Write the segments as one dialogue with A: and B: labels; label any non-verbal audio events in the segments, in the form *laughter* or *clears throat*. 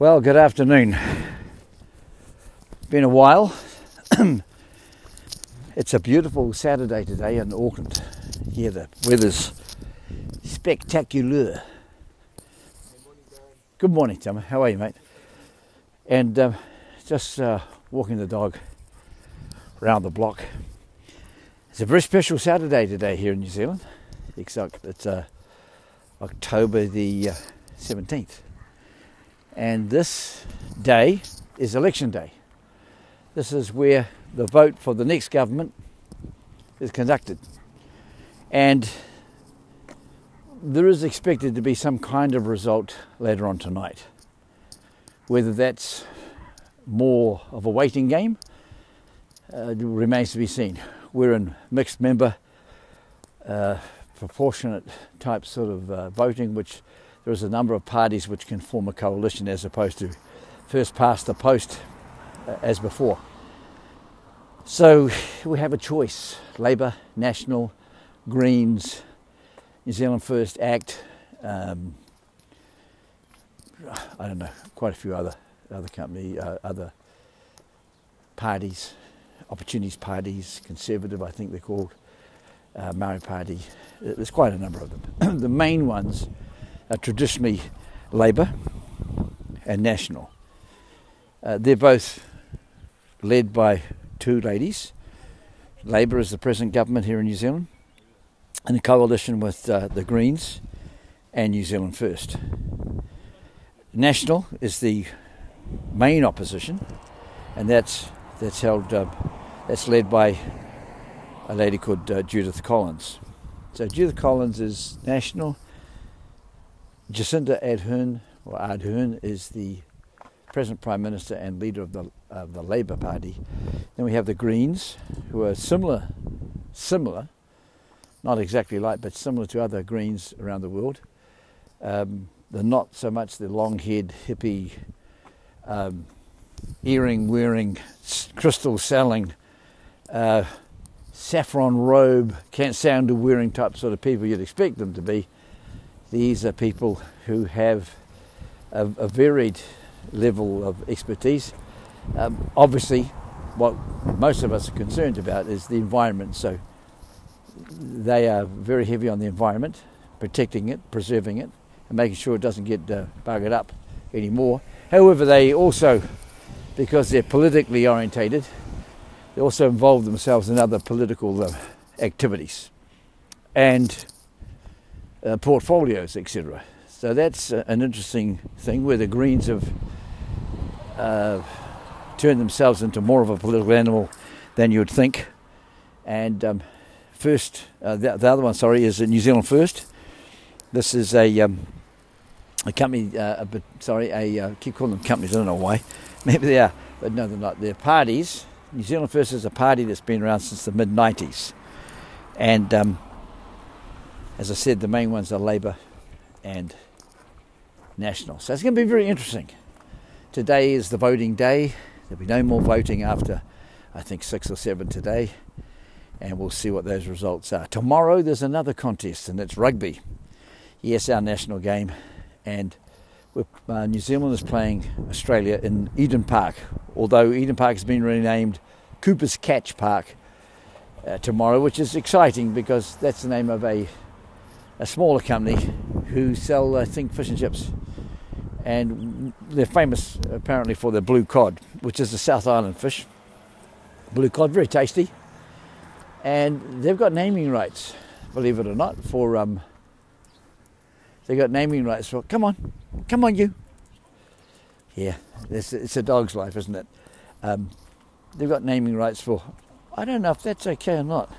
A: Well, good afternoon. Been a while. *clears throat* it's a beautiful Saturday today in Auckland. Here the weather's spectacular. Good morning, Tim. How are you, mate? And um, just uh, walking the dog around the block. It's a very special Saturday today here in New Zealand. Except it's uh, October the uh, 17th. And this day is election day. This is where the vote for the next government is conducted. And there is expected to be some kind of result later on tonight. Whether that's more of a waiting game uh, remains to be seen. We're in mixed member, uh, proportionate type sort of uh, voting, which there is a number of parties which can form a coalition as opposed to first past the post uh, as before. So we have a choice Labour, National, Greens, New Zealand First Act, um, I don't know, quite a few other other company, uh, other parties, opportunities parties, conservative, I think they're called, uh, Maori Party. There's quite a number of them. *clears throat* the main ones are traditionally Labour and National. Uh, they're both led by two ladies. Labour is the present government here in New Zealand, in a coalition with uh, the Greens and New Zealand First. National is the main opposition, and that's that's held uh, that's led by a lady called uh, Judith Collins. So Judith Collins is national. Jacinda Ardern or Ardern is the present Prime Minister and leader of the of the Labour Party. Then we have the Greens, who are similar, similar, not exactly like, but similar to other Greens around the world. Um, they're not so much the long-haired hippie, um, earring-wearing, crystal-selling, uh, saffron robe, can't sound wearing type sort of people you'd expect them to be. These are people who have a, a varied level of expertise. Um, obviously, what most of us are concerned about is the environment. So they are very heavy on the environment, protecting it, preserving it, and making sure it doesn't get uh, buggered up anymore. However, they also, because they're politically orientated, they also involve themselves in other political uh, activities and uh, portfolios, etc. So that's uh, an interesting thing where the Greens have uh, turned themselves into more of a political animal than you'd think. And um, first, uh, the, the, other one, sorry, is New Zealand First. This is a um, a company, uh, a sorry, a uh, keep calling them companies. I don't know why. *laughs* Maybe they are, but no, they're not. They're parties. New Zealand First is a party that's been around since the mid '90s, and um, as I said, the main ones are Labour and National. So it's going to be very interesting. Today is the voting day. There'll be no more voting after, I think, six or seven today, and we'll see what those results are. Tomorrow there's another contest, and it's rugby. Yes, our national game and uh, New Zealand is playing Australia in Eden Park, although Eden Park has been renamed Cooper's Catch Park uh, tomorrow, which is exciting because that's the name of a, a smaller company who sell, I think, fish and chips. And they're famous apparently for their blue cod, which is a South Island fish. Blue cod, very tasty. And they've got naming rights, believe it or not, for um, they got naming rights for. Come on, come on, you. Yeah, it's, it's a dog's life, isn't it? Um, they've got naming rights for. I don't know if that's okay or not.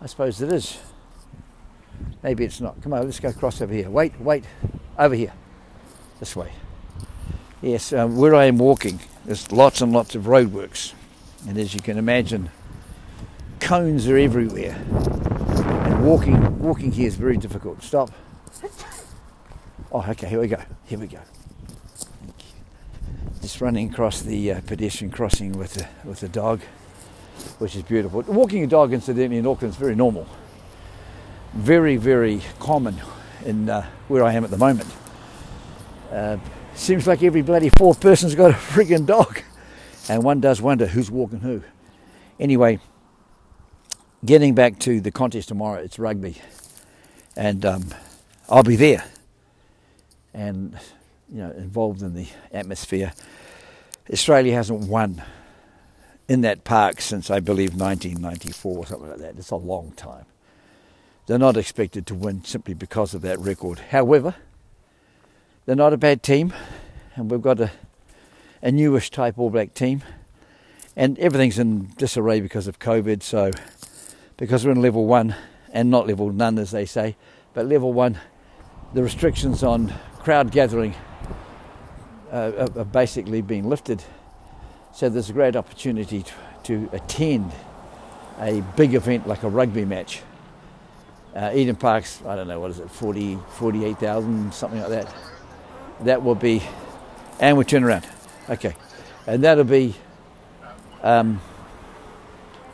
A: I suppose it is. Maybe it's not. Come on, let's go across over here. Wait, wait, over here. This way. Yes, um, where I am walking, there's lots and lots of roadworks. And as you can imagine, cones are everywhere. And walking, walking here is very difficult. Stop. Oh, okay, here we go. Here we go. Just running across the uh, pedestrian crossing with a, with a dog, which is beautiful. Walking a dog, incidentally, in Auckland is very normal. Very, very common in uh, where I am at the moment. Uh, Seems like every bloody fourth person's got a frigging dog. And one does wonder who's walking who. Anyway, getting back to the contest tomorrow, it's rugby. And um, I'll be there. And, you know, involved in the atmosphere. Australia hasn't won in that park since I believe 1994 or something like that. It's a long time. They're not expected to win simply because of that record. However, they're not a bad team, and we've got a, a newish type All Black team, and everything's in disarray because of COVID. So, because we're in level one and not level none, as they say, but level one, the restrictions on crowd gathering uh, have basically been lifted. So there's a great opportunity to, to attend a big event like a rugby match. Uh, Eden Park's, I don't know, what is it, 40, 48,000, something like that. That will be, and we turn around. Okay. And that'll be um,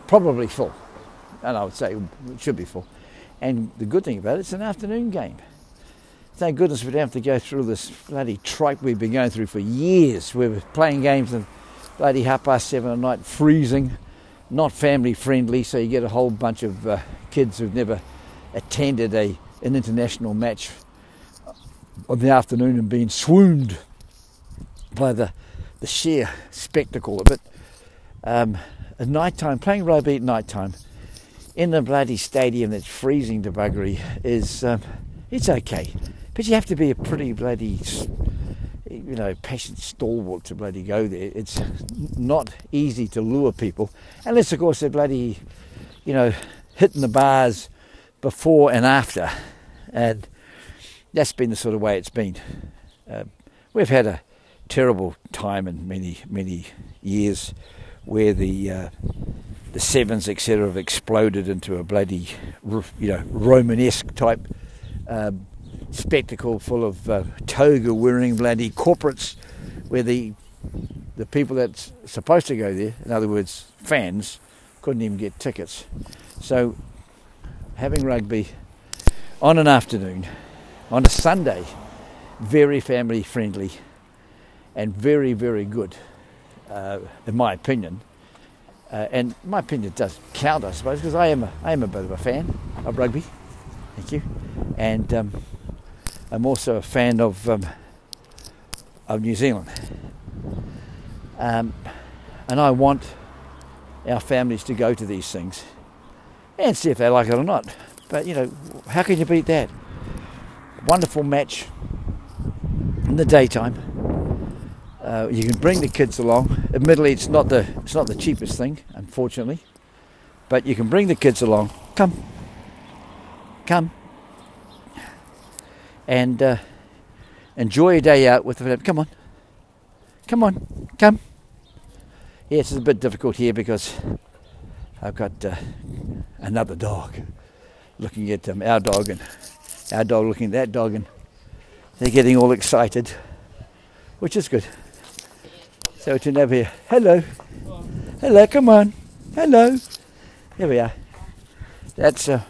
A: probably full. And I would say it should be full. And the good thing about it, it's an afternoon game. Thank goodness we don't have to go through this bloody tripe we've been going through for years. We were playing games and bloody half past seven at night, freezing, not family friendly, so you get a whole bunch of uh, kids who've never attended a, an international match on the afternoon and been swooned by the, the sheer spectacle of it. Um, at night time, playing rugby at night time in the bloody stadium that's freezing to buggery is um, it's okay, but you have to be a pretty bloody you know, patient stalwart to bloody go there. It's not easy to lure people, unless of course they're bloody, you know, hitting the bars before and after, and that's been the sort of way it's been. Uh, we've had a terrible time in many many years where the uh, the sevens etc have exploded into a bloody you know Romanesque type. Um, spectacle full of uh, toga wearing bloody corporates where the the people that's supposed to go there, in other words, fans, couldn't even get tickets. So having rugby on an afternoon, on a Sunday, very family friendly and very, very good, uh, in my opinion. Uh, and my opinion does count, I suppose, because I am a, I am a bit of a fan of rugby. Thank you. And um, I'm also a fan of um, of New Zealand, um, and I want our families to go to these things and see if they like it or not. But you know, how can you beat that? Wonderful match in the daytime. Uh, you can bring the kids along. Admittedly, it's not the it's not the cheapest thing, unfortunately, but you can bring the kids along. Come, come and uh, enjoy a day out with them. Come on, come on, come. Yes, it's a bit difficult here because I've got uh, another dog looking at um, our dog and our dog looking at that dog, and they're getting all excited, which is good. So to over here, hello, hello, come on, hello. Here we are. That's uh,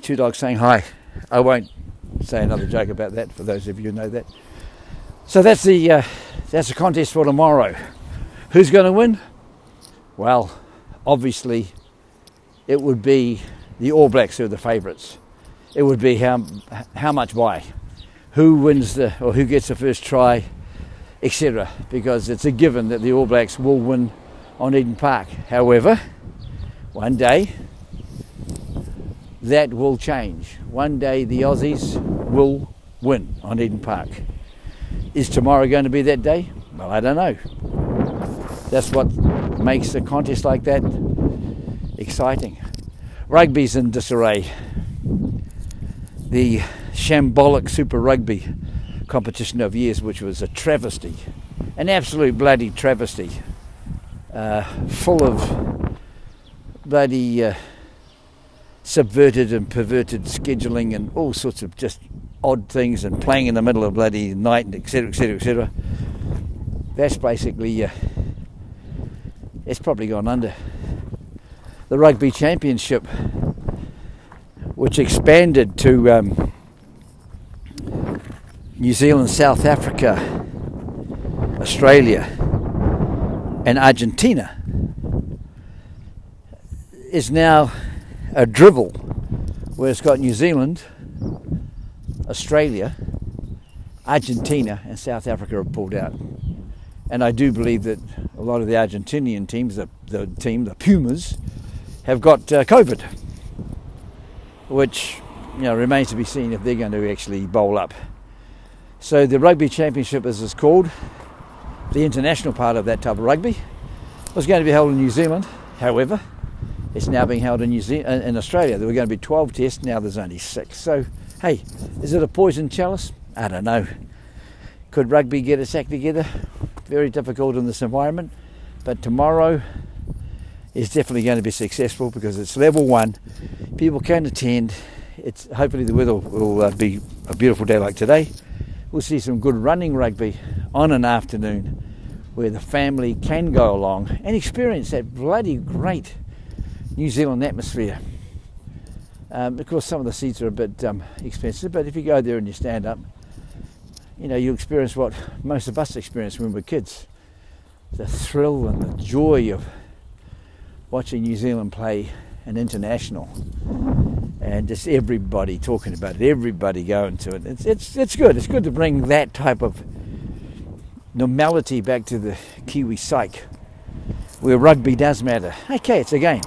A: two dogs saying hi. I won't say another joke about that for those of you who know that. So that's the uh, that's the contest for tomorrow. Who's going to win? Well, obviously, it would be the All Blacks who are the favourites. It would be how how much by, who wins the or who gets the first try, etc. Because it's a given that the All Blacks will win on Eden Park. However, one day that will change. One day the Aussies will win on Eden Park. Is tomorrow going to be that day? Well, I don't know. That's what makes a contest like that exciting. Rugby's in disarray. The shambolic Super Rugby competition of years, which was a travesty, an absolute bloody travesty, uh, full of bloody. Uh, subverted and perverted scheduling and all sorts of just odd things and playing in the middle of bloody night etc etc etc that's basically uh, it's probably gone under the rugby championship which expanded to um, New Zealand South Africa Australia, and Argentina is now a drivel where it's got New Zealand, Australia, Argentina, and South Africa have pulled out. And I do believe that a lot of the Argentinian teams, the, the team, the Pumas, have got uh, COVID, which you know remains to be seen if they're going to actually bowl up. So the Rugby Championship, as it's called, the international part of that type of rugby, was going to be held in New Zealand. However, it's now being held in New Zealand, in Australia. There were going to be 12 tests. Now there's only six. So, hey, is it a poison chalice? I don't know. Could rugby get its act together? Very difficult in this environment, but tomorrow is definitely going to be successful because it's level one. People can attend. It's hopefully the weather will uh, be a beautiful day like today. We'll see some good running rugby on an afternoon where the family can go along and experience that bloody great New Zealand atmosphere. Um, of course, some of the seats are a bit um, expensive, but if you go there and you stand up, you know, you experience what most of us experienced when we were kids the thrill and the joy of watching New Zealand play an international and just everybody talking about it, everybody going to it. It's, it's, it's good. It's good to bring that type of normality back to the Kiwi psyche where rugby does matter. Okay, it's a game.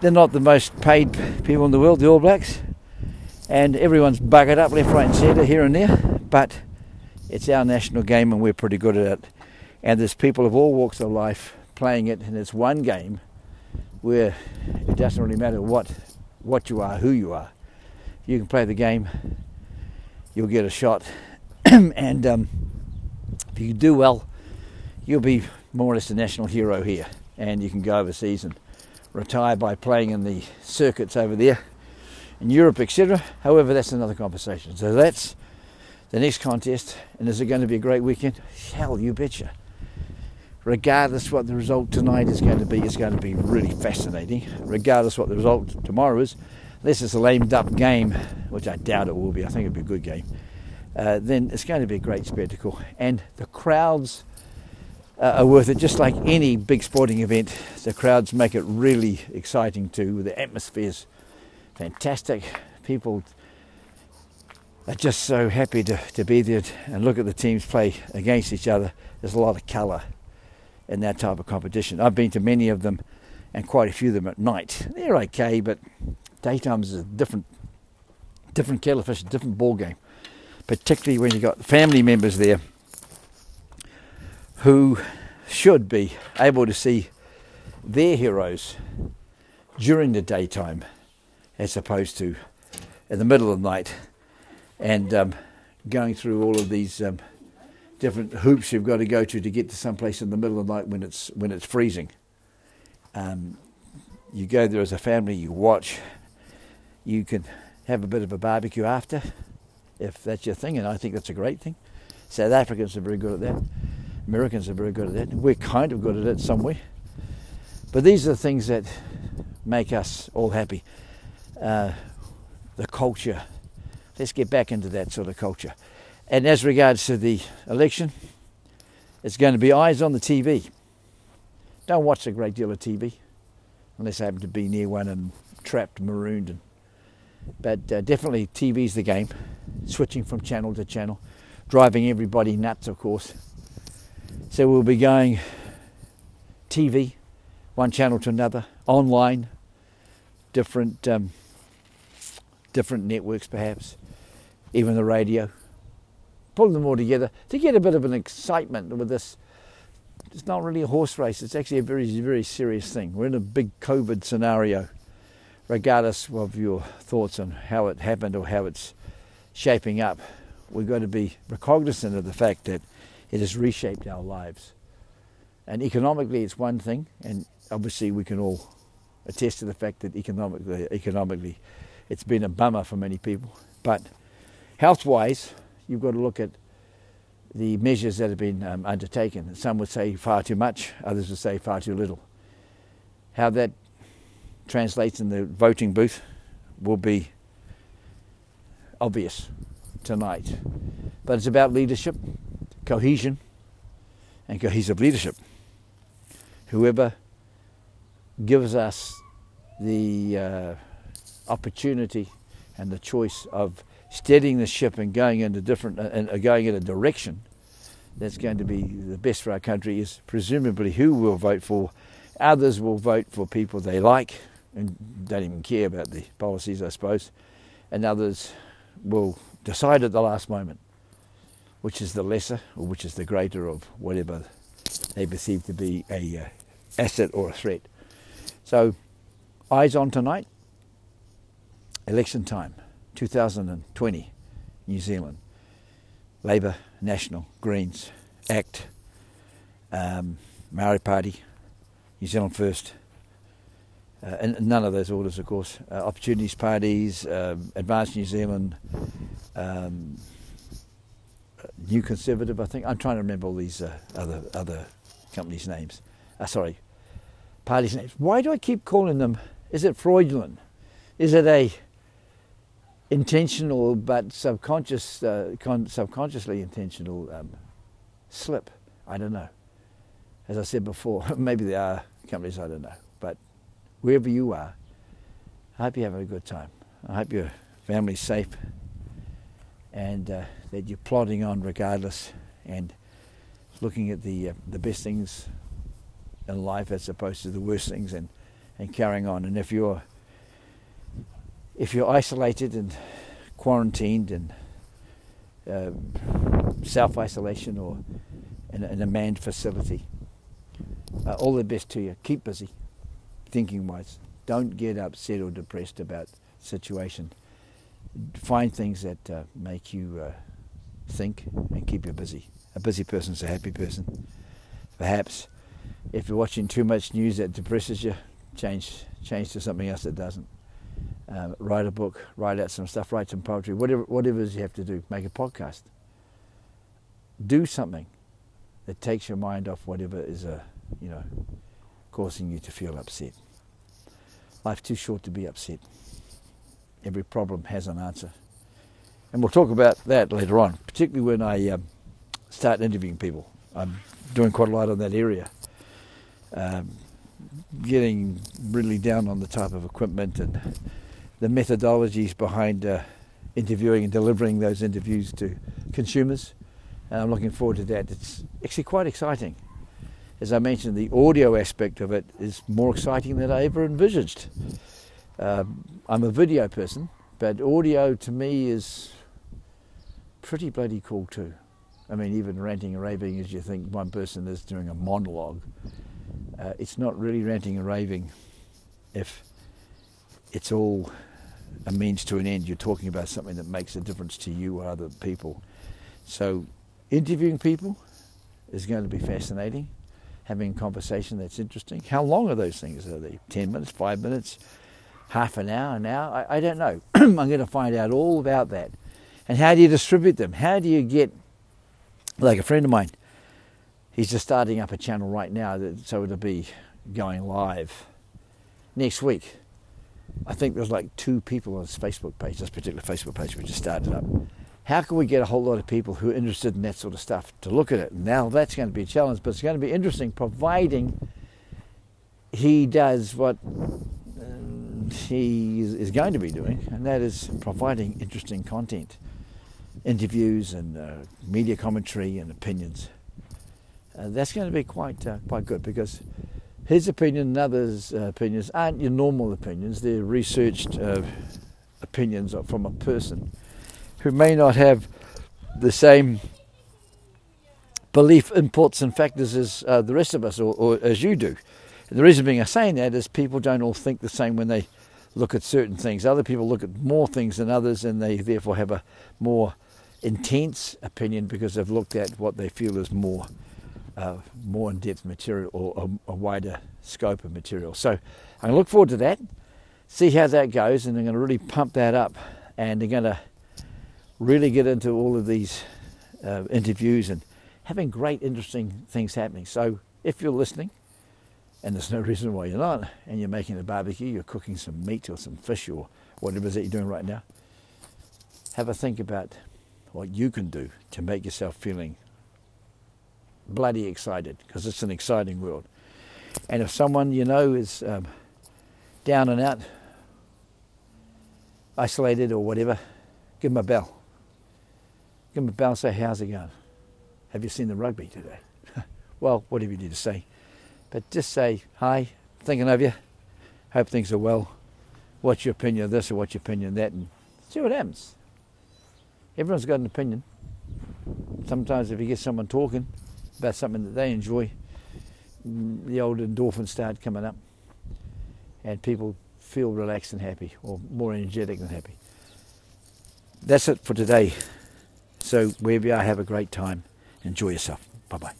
A: They're not the most paid people in the world, the All Blacks, and everyone's buggered up left, right, and centre here and there but it's our national game and we're pretty good at it. And there's people of all walks of life playing it, and it's one game where it doesn't really matter what what you are, who you are. You can play the game, you'll get a shot, *clears throat* and um, if you do well, you'll be more or less a national hero here, and you can go overseas and retire by playing in the circuits over there in Europe, etc. However, that's another conversation. So that's the next contest. And is it going to be a great weekend? Hell, you betcha. Regardless what the result tonight is going to be, it's going to be really fascinating. Regardless what the result tomorrow is, unless it's a lamed up game, which I doubt it will be, I think it'll be a good game, uh, then it's going to be a great spectacle. And the crowds uh, are worth it, just like any big sporting event. The crowds make it really exciting too. The atmosphere's fantastic. People are just so happy to, to be there and look at the teams play against each other. There's a lot of colour in that type of competition. I've been to many of them and quite a few of them at night. They're okay, but daytime is a different different kettle of fish, a different ball game. Particularly when you've got family members there who should be able to see their heroes during the daytime as opposed to in the middle of the night and um, going through all of these um, different hoops you've got to go to to get to some place in the middle of the night when it's when it's freezing. Um, you go there as a family, you watch. You can have a bit of a barbecue after, if that's your thing, and I think that's a great thing. South Africans are very good at that. Americans are very good at that. We're kind of good at it some way. But these are the things that make us all happy. Uh, the culture, let's get back into that sort of culture. And as regards to the election, it's going to be eyes on the TV. Don't watch a great deal of TV unless I happen to be near one and trapped, marooned. And, but uh, definitely TV's the game, switching from channel to channel, driving everybody nuts, of course. So we'll be going TV, one channel to another, online, different um, different networks perhaps even the radio. Pull them all together to get a bit of an excitement with this. It's not really a horse race, it's actually a very, very serious thing. We're in a big COVID scenario, regardless of your thoughts on how it happened or how it's shaping up. We've got to be cognizant of the fact that it has reshaped our lives. And economically, it's one thing, and obviously, we can all attest to the fact that economically, economically, it's been a bummer for many people. But Health wise, you've got to look at the measures that have been um, undertaken. Some would say far too much, others would say far too little. How that translates in the voting booth will be obvious tonight. But it's about leadership, cohesion, and cohesive leadership. Whoever gives us the uh, opportunity and the choice of steadying the ship and going in a different uh, and uh, going in a direction that's going to be the best for our country is presumably who will vote for. Others will vote for people they like and don't even care about the policies, I suppose. And others will decide at the last moment which is the lesser or which is the greater of whatever they perceive to be a uh, asset or a threat. So, eyes on tonight. Election time, 2020, New Zealand. Labour, National, Greens, ACT, um, Maori Party, New Zealand First, uh, and none of those orders, of course. Uh, opportunities parties, um, Advanced New Zealand, um, New Conservative, I think. I'm trying to remember all these uh, other other companies' names. Uh, sorry, parties' names. Why do I keep calling them? Is it fraudulent? Is it a intentional but subconscious, uh, con- subconsciously intentional um, slip? I don't know. As I said before, *laughs* maybe there are companies I don't know. But wherever you are, I hope you're having a good time. I hope your family's safe and uh, that you're plodding on regardless and looking at the uh, the best things in life as opposed to the worst things and, and carrying on. And if you're if you're isolated and quarantined and uh, self isolation or in a, in a, manned facility, uh, all the best to you. Keep busy, thinking wise. Don't get upset or depressed about situation find things that uh, make you uh, think and keep you busy. A busy person is a happy person. Perhaps if you're watching too much news that depresses you, change change to something else that doesn't. Um, write a book, write out some stuff, write some poetry, whatever whatever you have to do. Make a podcast. Do something that takes your mind off whatever is a uh, you know causing you to feel upset. Life's too short to be upset every problem has an answer. And we'll talk about that later on, particularly when I um, start interviewing people. I'm doing quite a lot on that area. Um, getting really down on the type of equipment and the methodologies behind uh, interviewing and delivering those interviews to consumers. And I'm looking forward to that. It's actually quite exciting. As I mentioned, the audio aspect of it is more exciting than I ever envisaged. Um, I'm a video person, but audio to me is pretty bloody cool too. I mean, even ranting and raving as you think one person is doing a monologue. Uh, it's not really ranting and raving if it's all a means to an end. You're talking about something that makes a difference to you or other people. So, interviewing people is going to be fascinating. Having a conversation that's interesting. How long are those things? Are they 10 minutes, 5 minutes? half an hour, an hour. I, I don't know. *clears throat* I'm going to find out all about that. And how do you distribute them? How do you get, like a friend of mine, he's just starting up a channel right now, that, so it'll be going live next week. I think there's like two people on this Facebook page, this particular Facebook page we just started up. How can we get a whole lot of people who are interested in that sort of stuff to look at it? Now that's going to be a challenge, but it's going to be interesting providing he does what he is going to be doing, and that is providing interesting content, interviews and uh, media commentary and opinions. Uh, that's going to be quite uh, quite good because his opinion and others' uh, opinions aren't your normal opinions. They're researched uh, opinions from a person who may not have the same belief inputs and factors as uh, the rest of us or, or as you do. And the reason being I'm saying that is people don't all think the same when they look at certain things. Other people look at more things than others, and they therefore have a more intense opinion because they've looked at what they feel is more uh, more in-depth material or a, a, wider scope of material. So I'm look forward to that, see how that goes, and I'm going to really pump that up, and I'm going to really get into all of these uh, interviews and having great, interesting things happening. So if you're listening, and there's no *laughs* reason why you're not, and you're making a barbecue, you're cooking some meat or some fish or whatever it is that you're doing right now, have a think about what you can do to make yourself feeling bloody excited because it's an exciting world. And if someone you know is um, down and out, isolated or whatever, give them a bell. Give them a bell and say, How's it going? Have you seen the rugby today? *laughs* well, whatever you need to say. But just say, Hi, thinking of you. Hope things are well. What's your opinion of this or what's your opinion of that? And see what happens. Everyone's got an opinion. Sometimes if you get someone talking about something that they enjoy, the old endorphins start coming up and people feel relaxed and happy or more energetic than happy. That's it for today. So wherever you are, have a great time. Enjoy yourself. Bye bye.